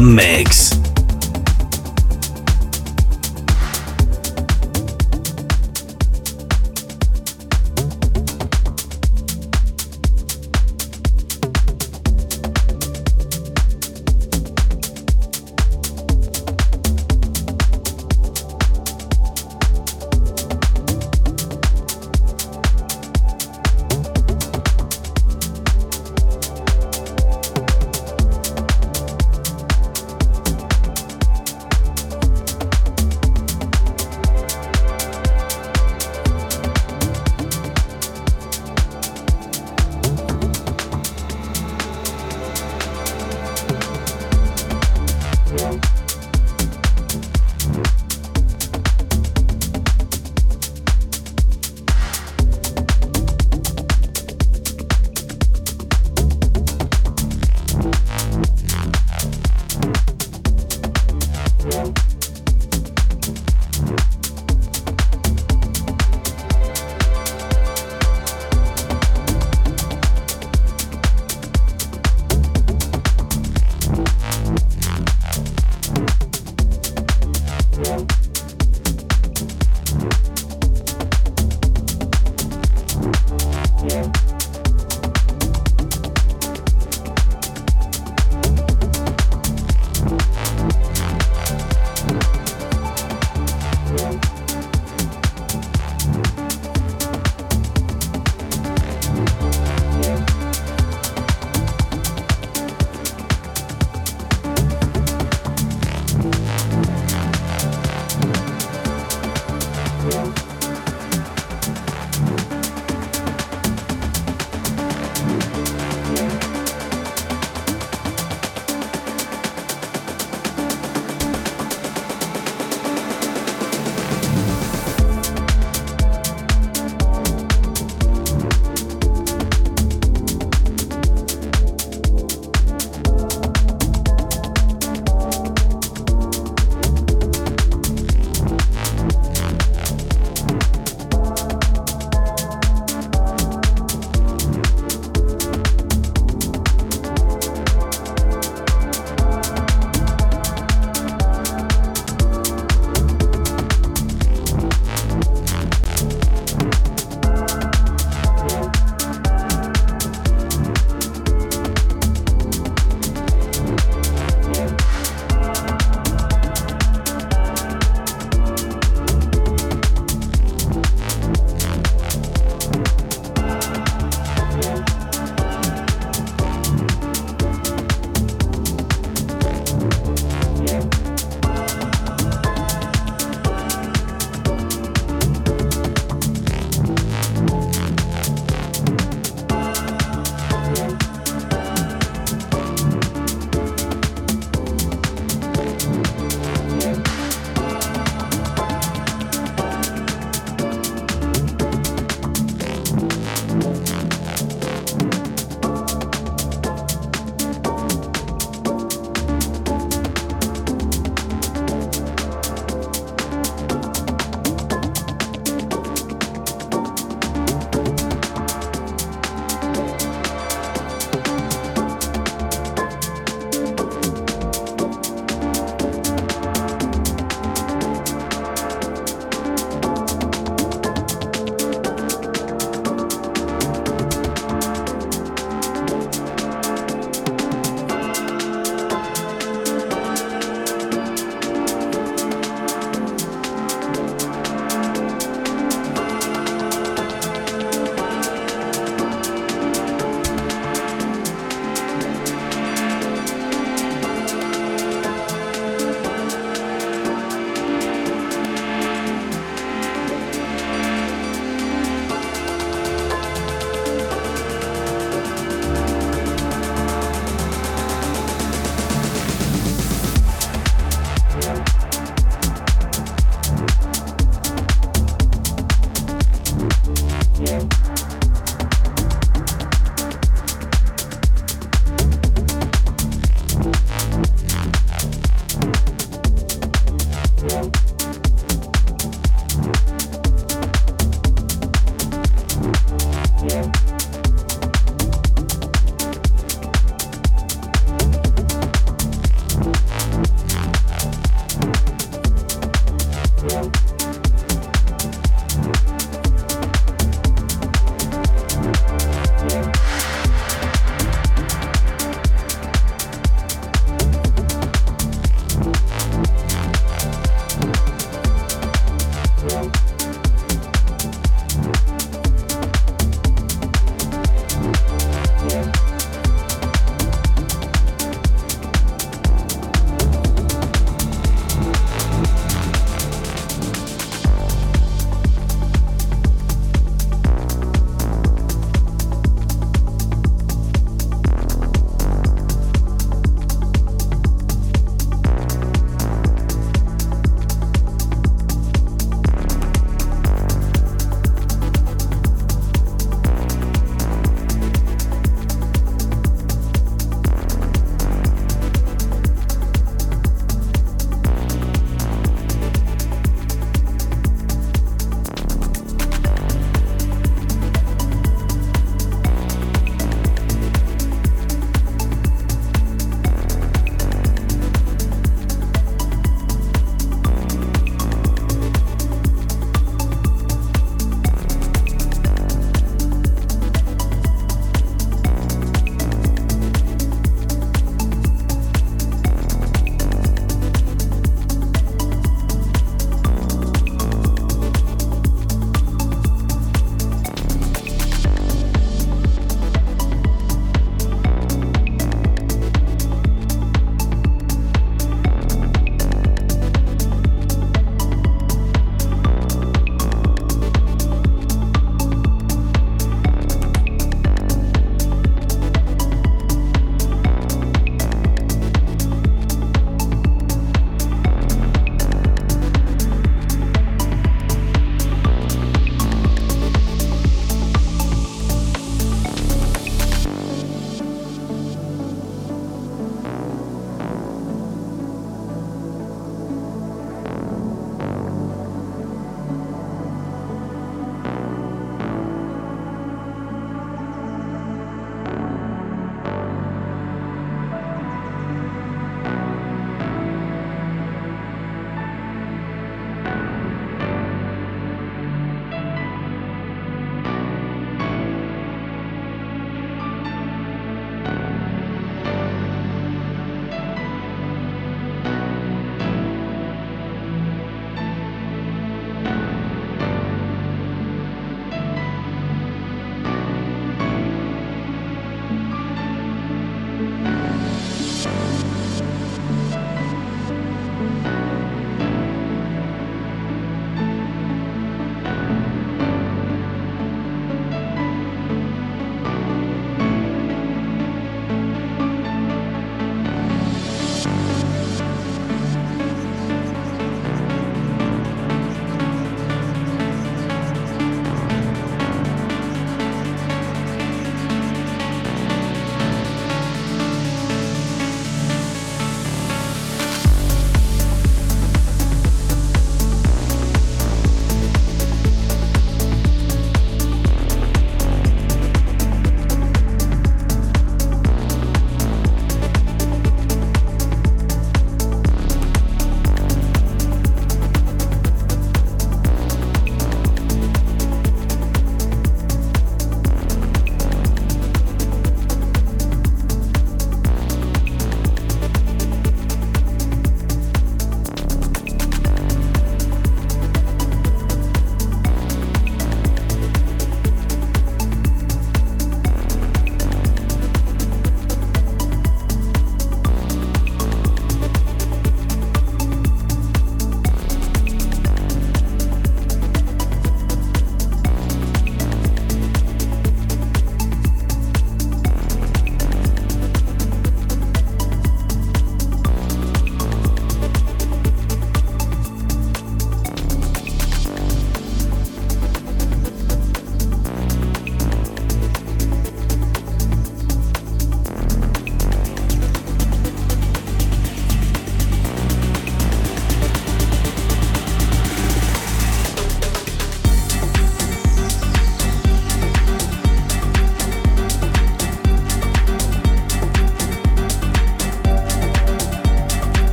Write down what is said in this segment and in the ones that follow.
mix.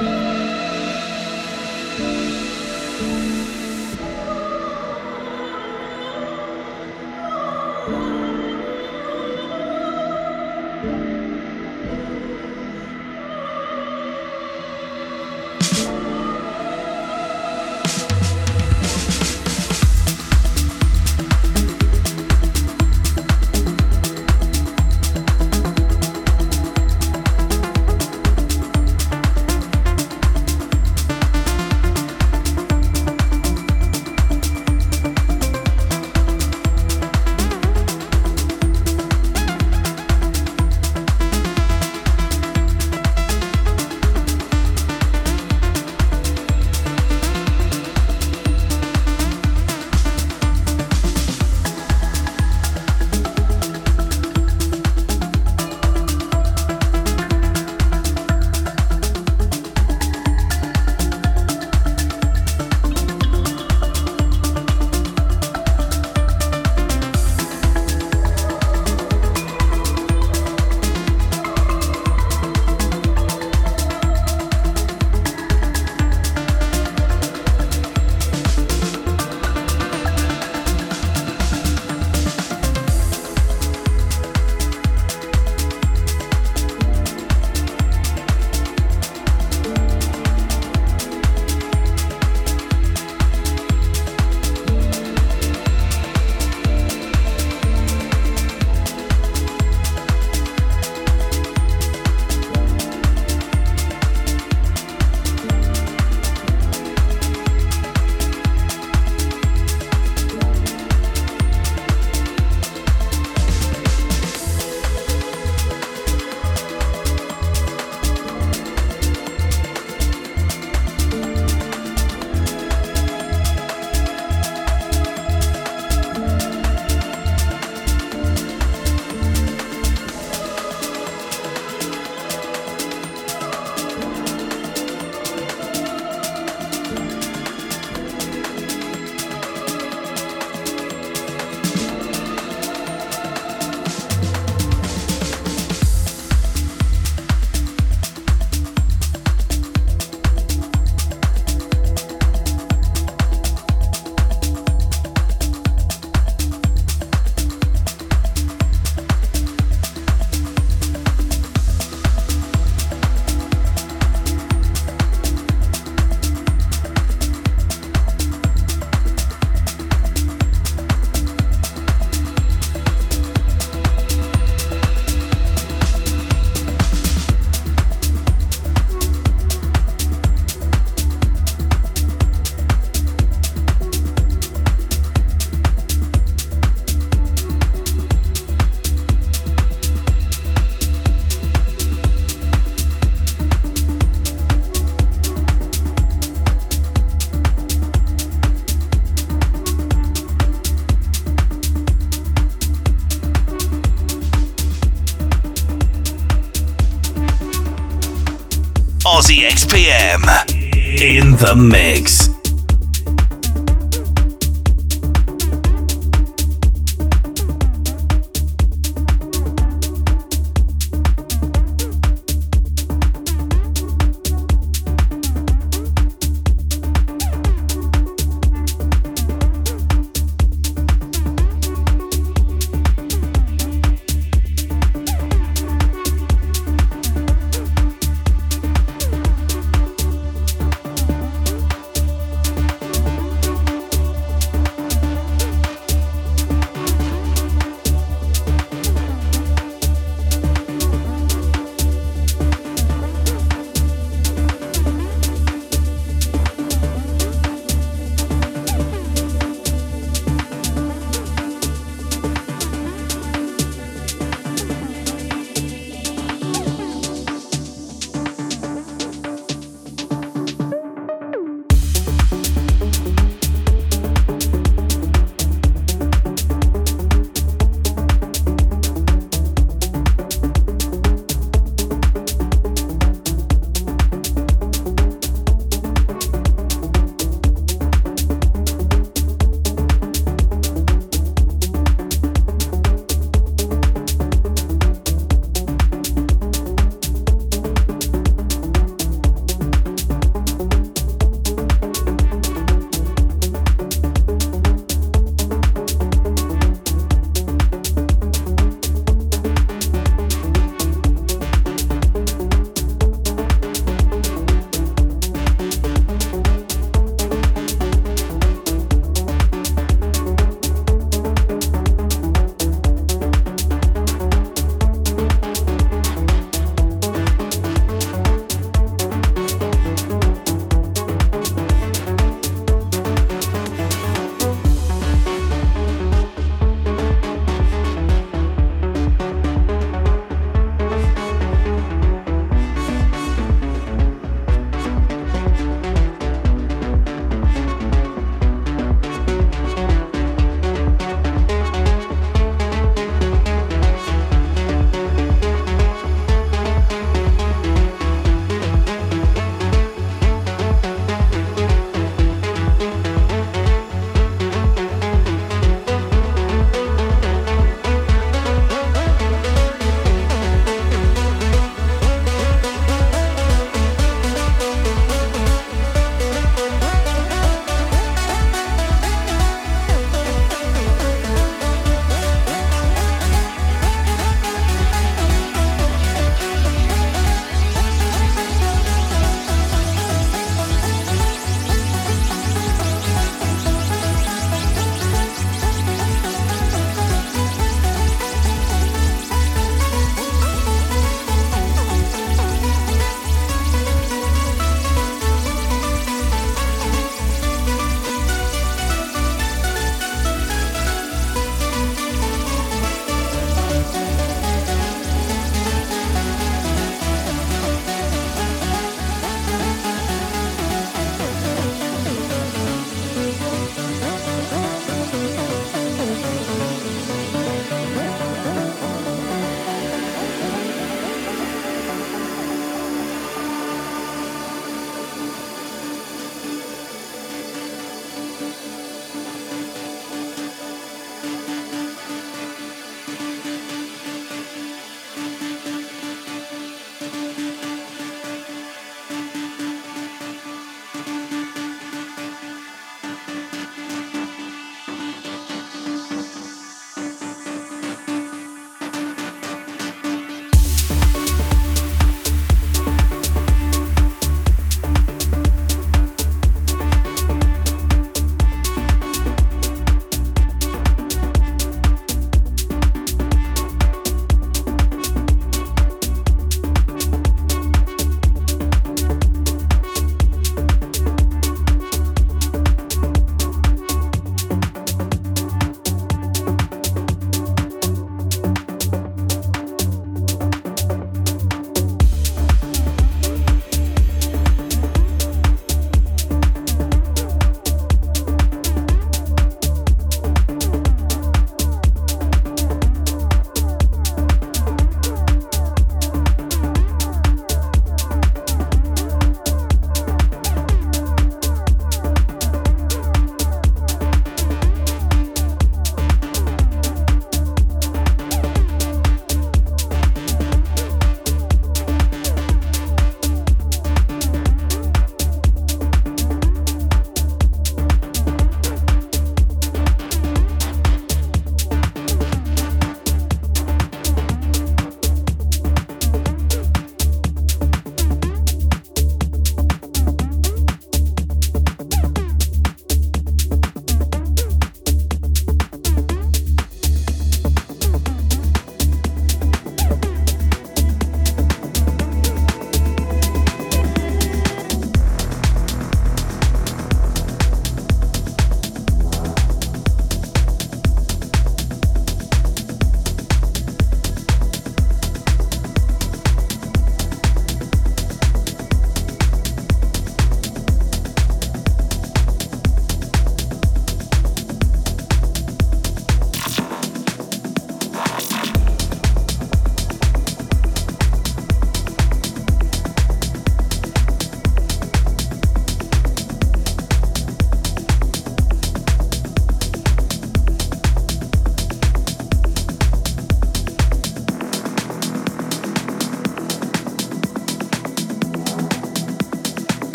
Aussie the mix.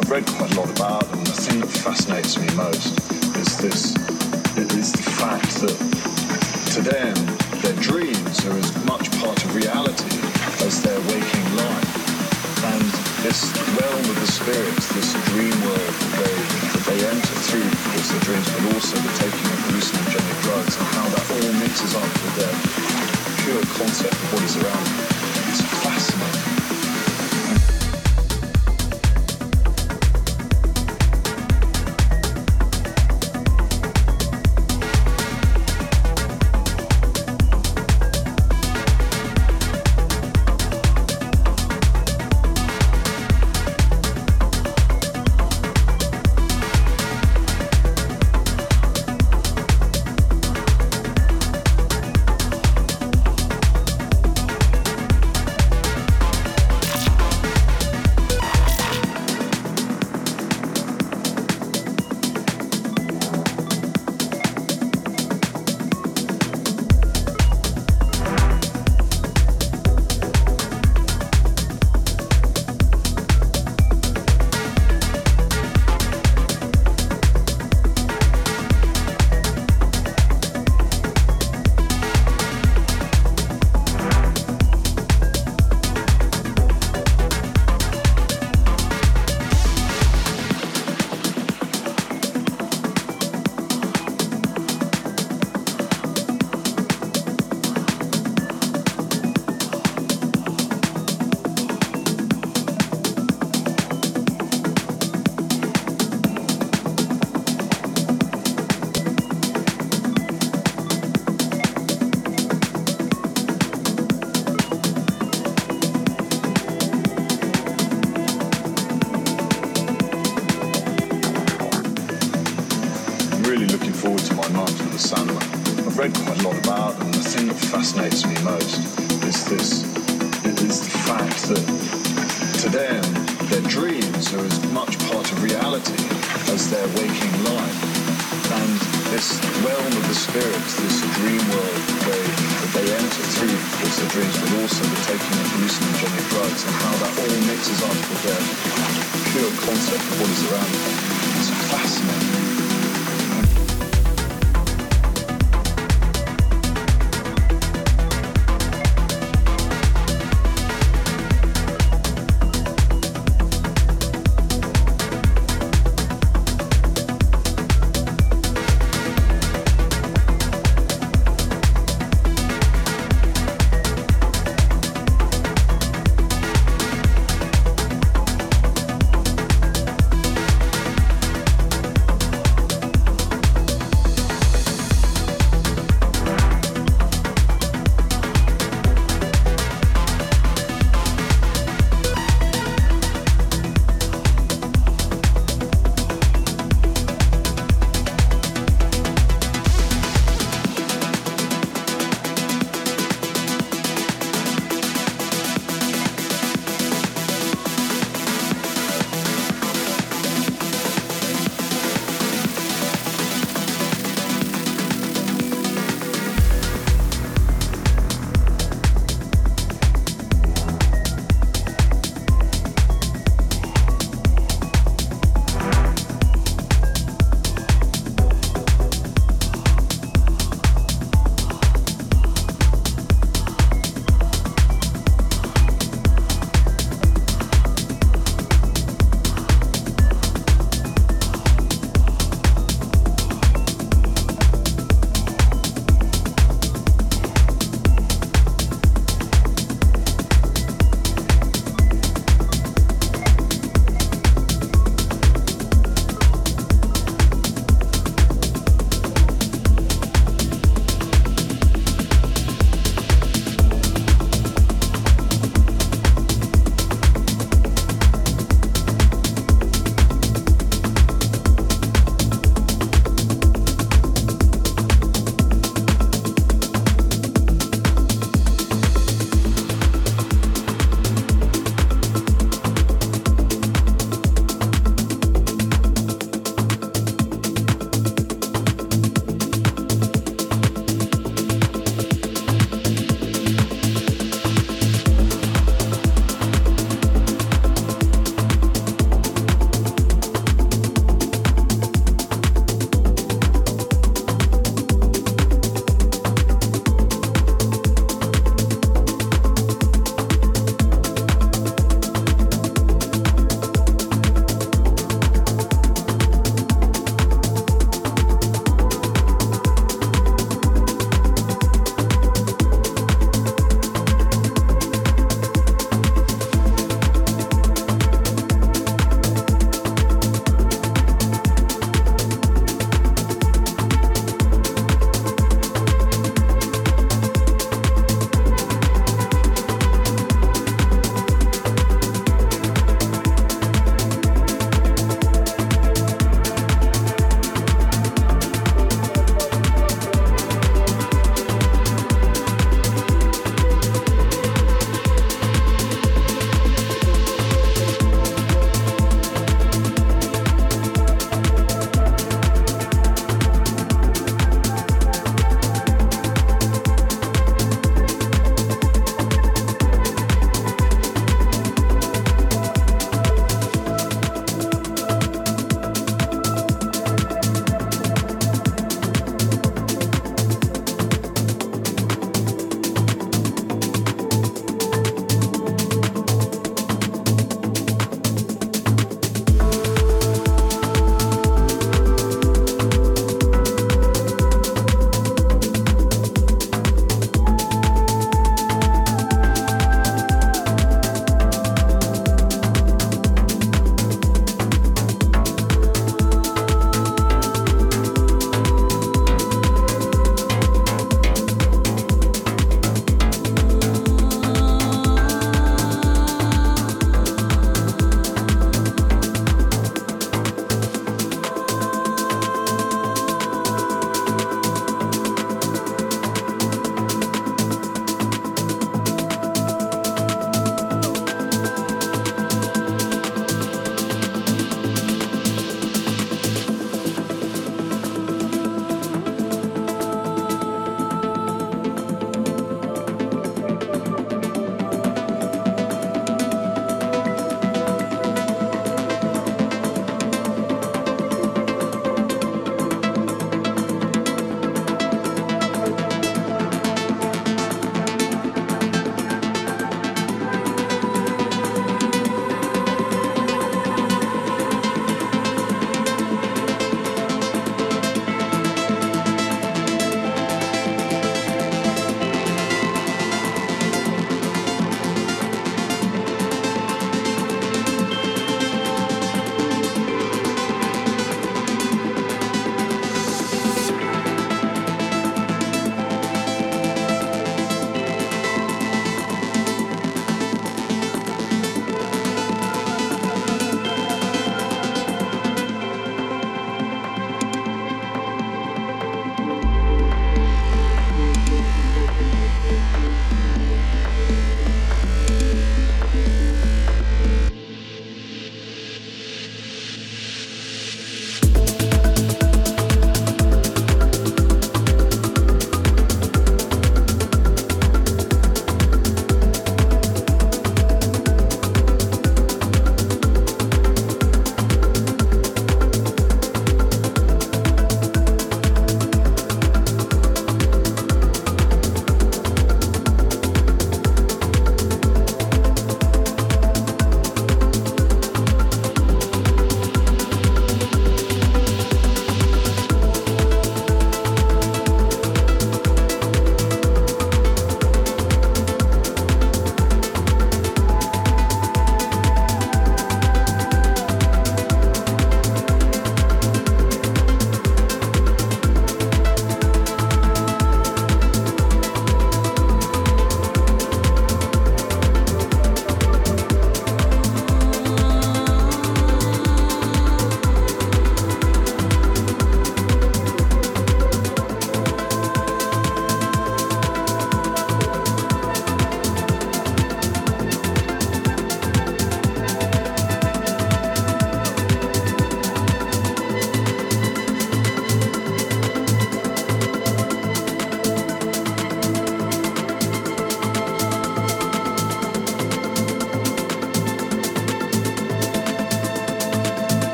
I've read quite a lot about them. The thing that fascinates me most is this: is the fact that to them, their dreams are as much part of reality as their waking life. And this realm of the spirits, this dream world that they, that they enter through, of course, their dreams, but also the taking of hallucinogenic drugs and how that all mixes up with their pure concept of what is around them. It's fascinating.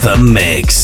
The mix.